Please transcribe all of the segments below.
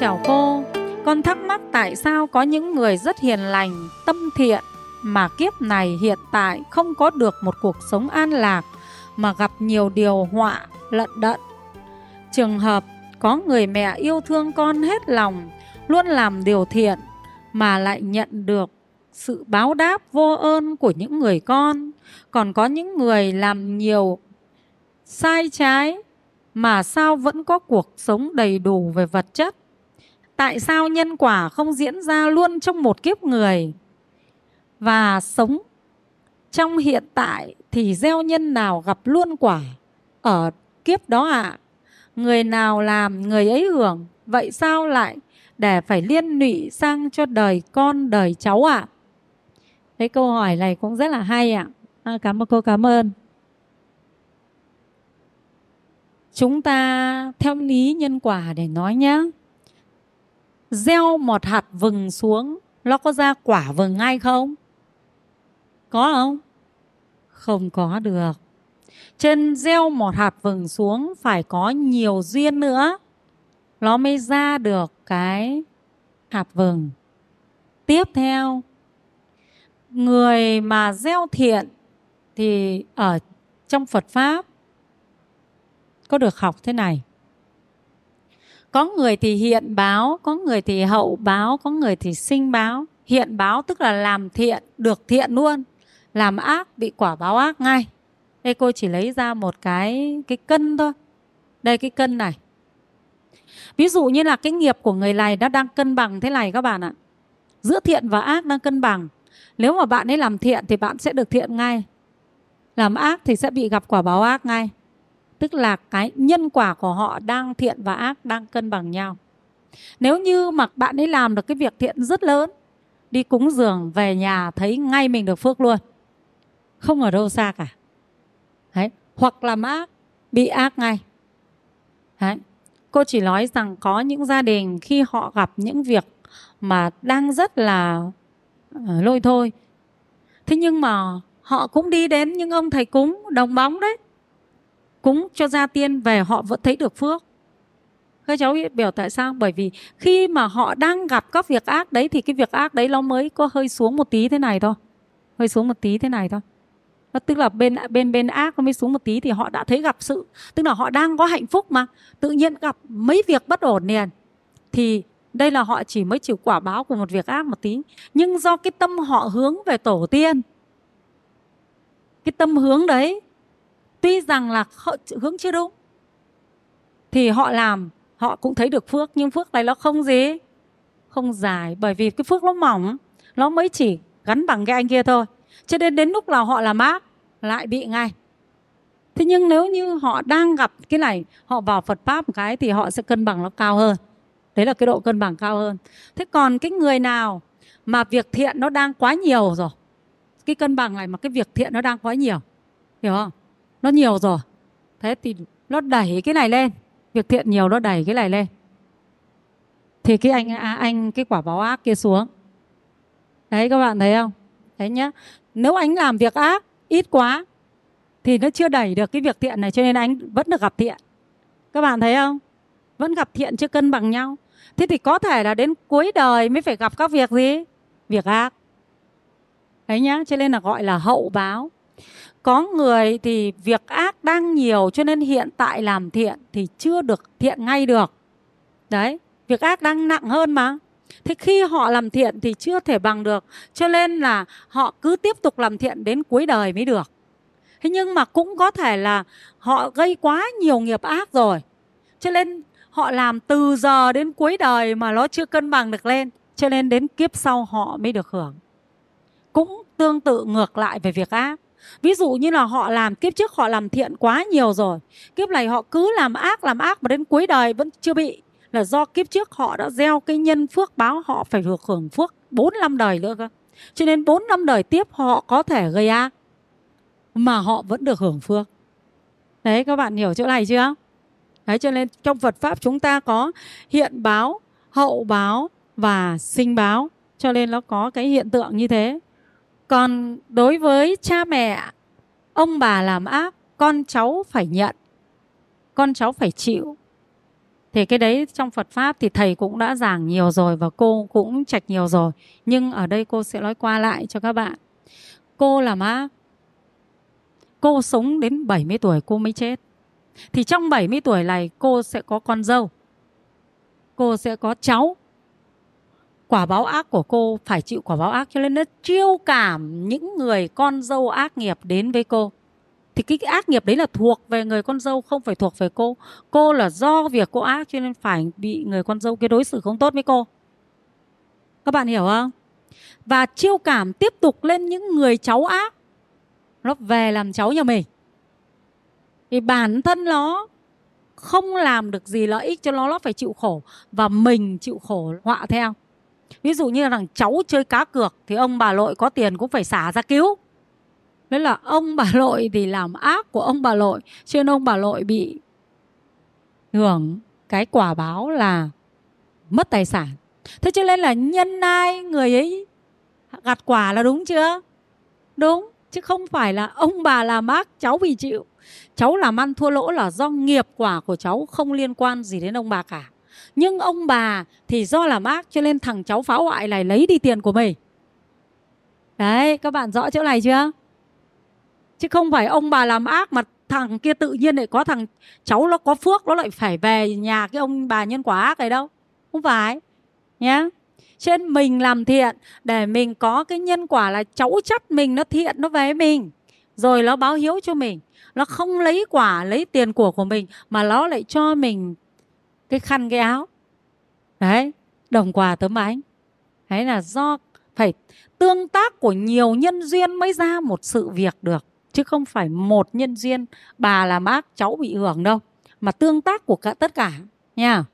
chào cô. Con thắc mắc tại sao có những người rất hiền lành, tâm thiện mà kiếp này hiện tại không có được một cuộc sống an lạc mà gặp nhiều điều họa lận đận. Trường hợp có người mẹ yêu thương con hết lòng, luôn làm điều thiện mà lại nhận được sự báo đáp vô ơn của những người con. Còn có những người làm nhiều sai trái mà sao vẫn có cuộc sống đầy đủ về vật chất tại sao nhân quả không diễn ra luôn trong một kiếp người và sống trong hiện tại thì gieo nhân nào gặp luôn quả ở kiếp đó ạ à? người nào làm người ấy hưởng vậy sao lại để phải liên lụy sang cho đời con đời cháu ạ à? cái câu hỏi này cũng rất là hay ạ à. à, cảm ơn cô cảm ơn chúng ta theo lý nhân quả để nói nhé gieo một hạt vừng xuống. Nó có ra quả vừng ngay không? Có không? Không có được. Trên gieo một hạt vừng xuống phải có nhiều duyên nữa. Nó mới ra được cái hạt vừng. Tiếp theo, người mà gieo thiện thì ở trong phật pháp có được học thế này có người thì hiện báo, có người thì hậu báo, có người thì sinh báo. Hiện báo tức là làm thiện, được thiện luôn. Làm ác bị quả báo ác ngay. Đây cô chỉ lấy ra một cái cái cân thôi. Đây, cái cân này. Ví dụ như là cái nghiệp của người này nó đang cân bằng thế này các bạn ạ. Giữa thiện và ác đang cân bằng. Nếu mà bạn ấy làm thiện thì bạn sẽ được thiện ngay. Làm ác thì sẽ bị gặp quả báo ác ngay tức là cái nhân quả của họ đang thiện và ác đang cân bằng nhau nếu như mà bạn ấy làm được cái việc thiện rất lớn, đi cúng dường, về nhà thấy ngay mình được phước luôn không ở đâu xa cả Đấy. hoặc làm ác, bị ác ngay Đấy. cô chỉ nói rằng có những gia đình khi họ gặp những việc mà đang rất là ờ, lôi thôi thế nhưng mà họ cũng đi đến những ông thầy cúng đồng bóng đấy cúng cho gia tiên về họ vẫn thấy được phước. Các cháu, biết biểu tại sao? Bởi vì khi mà họ đang gặp các việc ác đấy thì cái việc ác đấy nó mới có hơi xuống một tí thế này thôi. Hơi xuống một tí thế này thôi. Nó tức là bên bên bên ác nó mới xuống một tí thì họ đã thấy gặp sự. Tức là họ đang có hạnh phúc mà. Tự nhiên gặp mấy việc bất ổn liền. Thì đây là họ chỉ mới chịu quả báo của một việc ác một tí. Nhưng do cái tâm họ hướng về tổ tiên, cái tâm hướng đấy tuy rằng là hướng chưa đúng, thì họ làm, họ cũng thấy được phước, nhưng phước này nó không gì, không dài. Bởi vì cái phước nó mỏng, nó mới chỉ gắn bằng cái anh kia thôi. Cho nên đến lúc là họ làm ác, lại bị ngay. Thế nhưng nếu như họ đang gặp cái này, họ vào phật pháp một cái thì họ sẽ cân bằng nó cao hơn. Đấy là cái độ cân bằng cao hơn. Thế còn cái người nào mà việc thiện nó đang quá nhiều rồi, cái cân bằng này mà cái việc thiện nó đang quá nhiều, hiểu không? Nó nhiều rồi. Thế thì nó đẩy cái này lên. Việc thiện nhiều nó đẩy cái này lên. Thì cái anh à, anh cái quả báo ác kia xuống. Đấy các bạn thấy không? Đấy nhá. Nếu anh làm việc ác ít quá thì nó chưa đẩy được cái việc thiện này cho nên anh vẫn được gặp thiện. Các bạn thấy không? Vẫn gặp thiện chưa cân bằng nhau. Thế thì có thể là đến cuối đời mới phải gặp các việc gì? Việc ác. Đấy nhá cho nên là gọi là hậu báo có người thì việc ác đang nhiều cho nên hiện tại làm thiện thì chưa được thiện ngay được. Đấy, việc ác đang nặng hơn mà. Thế khi họ làm thiện thì chưa thể bằng được, cho nên là họ cứ tiếp tục làm thiện đến cuối đời mới được. Thế nhưng mà cũng có thể là họ gây quá nhiều nghiệp ác rồi, cho nên họ làm từ giờ đến cuối đời mà nó chưa cân bằng được lên, cho nên đến kiếp sau họ mới được hưởng. Cũng tương tự ngược lại về việc ác ví dụ như là họ làm, kiếp trước họ làm thiện quá nhiều rồi. Kiếp này họ cứ làm ác làm ác mà đến cuối đời vẫn chưa bị. Là do kiếp trước họ đã gieo cái nhân phước báo, họ phải được hưởng phước bốn năm đời nữa cơ. Cho nên bốn năm đời tiếp họ có thể gây ác, mà họ vẫn được hưởng phước. Đấy, các bạn hiểu chỗ này chưa? Đấy, cho nên trong phật pháp chúng ta có hiện báo, hậu báo và sinh báo. Cho nên nó có cái hiện tượng như thế còn đối với cha mẹ, ông bà làm ác, con cháu phải nhận, con cháu phải chịu. Thì cái đấy trong Phật pháp thì thầy cũng đã giảng nhiều rồi và cô cũng trạch nhiều rồi. Nhưng ở đây cô sẽ nói qua lại cho các bạn. Cô làm ác, cô sống đến 70 tuổi cô mới chết. Thì trong 70 tuổi này cô sẽ có con dâu, cô sẽ có cháu quả báo ác của cô phải chịu quả báo ác cho nên nó chiêu cảm những người con dâu ác nghiệp đến với cô. Thì cái ác nghiệp đấy là thuộc về người con dâu, không phải thuộc về cô. Cô là do việc cô ác cho nên phải bị người con dâu kia đối xử không tốt với cô. Các bạn hiểu không? Và chiêu cảm tiếp tục lên những người cháu ác. Nó về làm cháu nhà mình. Thì bản thân nó không làm được gì lợi ích cho nó nó phải chịu khổ. Và mình chịu khổ họa theo ví dụ như là thằng cháu chơi cá cược thì ông bà nội có tiền cũng phải xả ra cứu. Đấy là ông bà nội thì làm ác của ông bà nội, cho nên ông bà nội bị hưởng cái quả báo là mất tài sản. Thế cho nên là nhân ai người ấy gặt quả là đúng chưa? Đúng, chứ không phải là ông bà làm ác, cháu bị chịu. Cháu làm ăn thua lỗ là do nghiệp quả của cháu không liên quan gì đến ông bà cả nhưng ông bà thì do làm ác cho nên thằng cháu phá hoại này lấy đi tiền của mình. Đấy, các bạn rõ chỗ này chưa? Chứ không phải ông bà làm ác mà thằng kia tự nhiên lại có thằng cháu nó có phước, nó lại phải về nhà cái ông bà nhân quả ác này đâu. Không phải, nhá. Trên mình làm thiện, để mình có cái nhân quả là cháu chắt mình, nó thiện, nó về mình. Rồi nó báo hiếu cho mình. Nó không lấy quả, lấy tiền của của mình, mà nó lại cho mình cái khăn, cái áo. Đấy, đồng quà tấm ánh đấy là do phải tương tác của nhiều nhân duyên mới ra một sự việc được, chứ không phải một nhân duyên, bà làm bác, cháu bị hưởng đâu, mà tương tác của cả tất cả, nha.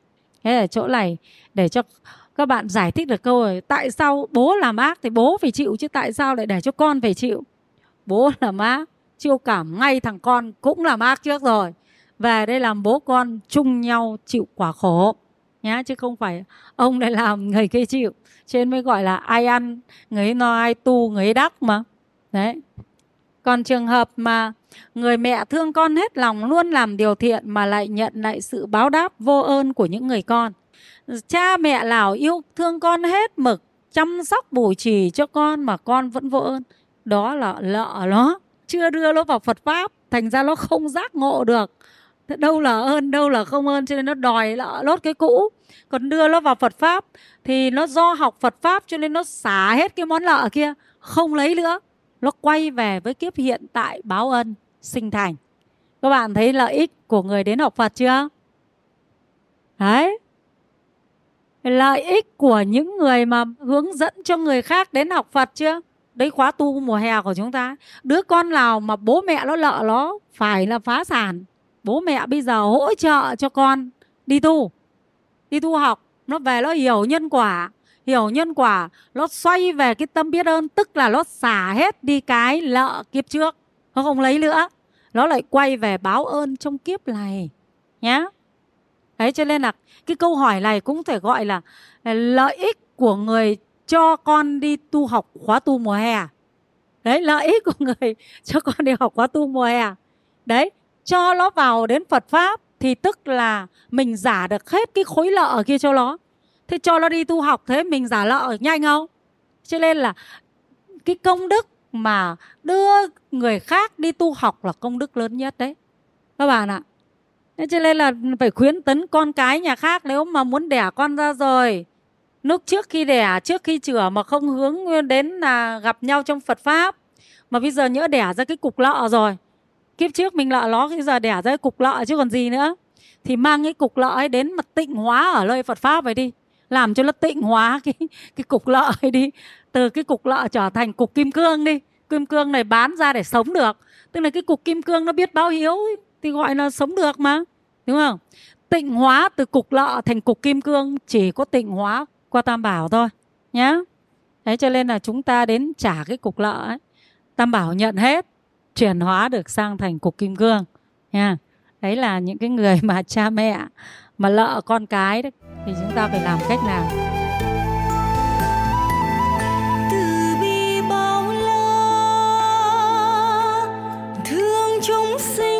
Thế là chỗ này, để cho các bạn giải thích được câu rồi tại sao bố làm ác thì bố phải chịu, chứ tại sao lại để cho con phải chịu? Bố làm ác chiêu cảm ngay thằng con cũng làm ác trước rồi về đây làm bố con chung nhau chịu quả khổ. Nhá, chứ không phải ông lại làm người kia chịu. Trên mới gọi là ai ăn, người no, ai tu, người đắc mà. Đấy. Còn trường hợp mà người mẹ thương con hết lòng luôn làm điều thiện mà lại nhận lại sự báo đáp vô ơn của những người con. Cha mẹ nào yêu thương con hết mực, chăm sóc bù trì cho con mà con vẫn vô ơn. Đó là lợ nó chưa đưa nó vào phật pháp, thành ra nó không giác ngộ được đâu là ơn, đâu là không ơn, cho nên nó đòi là lốt cái cũ. Còn đưa nó vào phật pháp, thì nó do học phật pháp, cho nên nó xả hết cái món nợ kia, không lấy nữa. Nó quay về với kiếp hiện tại báo ân, sinh thành. Các bạn thấy lợi ích của người đến học phật chưa? Đấy. Lợi ích của những người mà hướng dẫn cho người khác đến học phật chưa? Đấy, khóa tu mùa hè của chúng ta. Đứa con nào mà bố mẹ nó lợ nó phải là phá sản bố mẹ bây giờ hỗ trợ cho con đi tu đi tu học. Nó về nó hiểu nhân quả, hiểu nhân quả, nó xoay về cái tâm biết ơn, tức là nó xả hết đi cái lợ kiếp trước. Nó không lấy nữa. Nó lại quay về báo ơn trong kiếp này, nhá. Đấy, cho nên là cái câu hỏi này cũng thể gọi là lợi ích của người cho con đi tu học khóa tu mùa hè. Đấy, lợi ích của người cho con đi học khóa tu mùa hè. Đấy cho nó vào đến phật pháp thì tức là mình giả được hết cái khối lợ kia cho nó. Thế cho nó đi tu học thế mình giả lợ nhanh không? Cho nên là cái công đức mà đưa người khác đi tu học là công đức lớn nhất đấy. Các bạn ạ. Thế cho nên là phải khuyến tấn con cái nhà khác, nếu mà muốn đẻ con ra rồi, lúc trước khi đẻ, trước khi chữa mà không hướng đến là gặp nhau trong phật pháp, mà bây giờ nhỡ đẻ ra cái cục lợ rồi kiếp trước mình lọ ló, bây giờ đẻ ra cái cục lọ chứ còn gì nữa. Thì mang cái cục lọ ấy đến mà tịnh hóa ở nơi phật pháp vậy đi. Làm cho nó tịnh hóa cái cái cục lọ ấy đi. Từ cái cục lọ trở thành cục kim cương đi. Kim cương này bán ra để sống được. Tức là cái cục kim cương nó biết báo hiếu thì gọi là sống được mà. Đúng không? Tịnh hóa từ cục lọ thành cục kim cương, chỉ có tịnh hóa qua tam bảo thôi nhé. thế cho nên là chúng ta đến trả cái cục lợ ấy. Tam bảo nhận hết chuyển hóa được sang thành cục kim cương. Nha. Đấy là những cái người mà cha mẹ, mà lợ con cái đấy. Thì chúng ta phải làm cách nào? Từ bi bao la, thương chúng sinh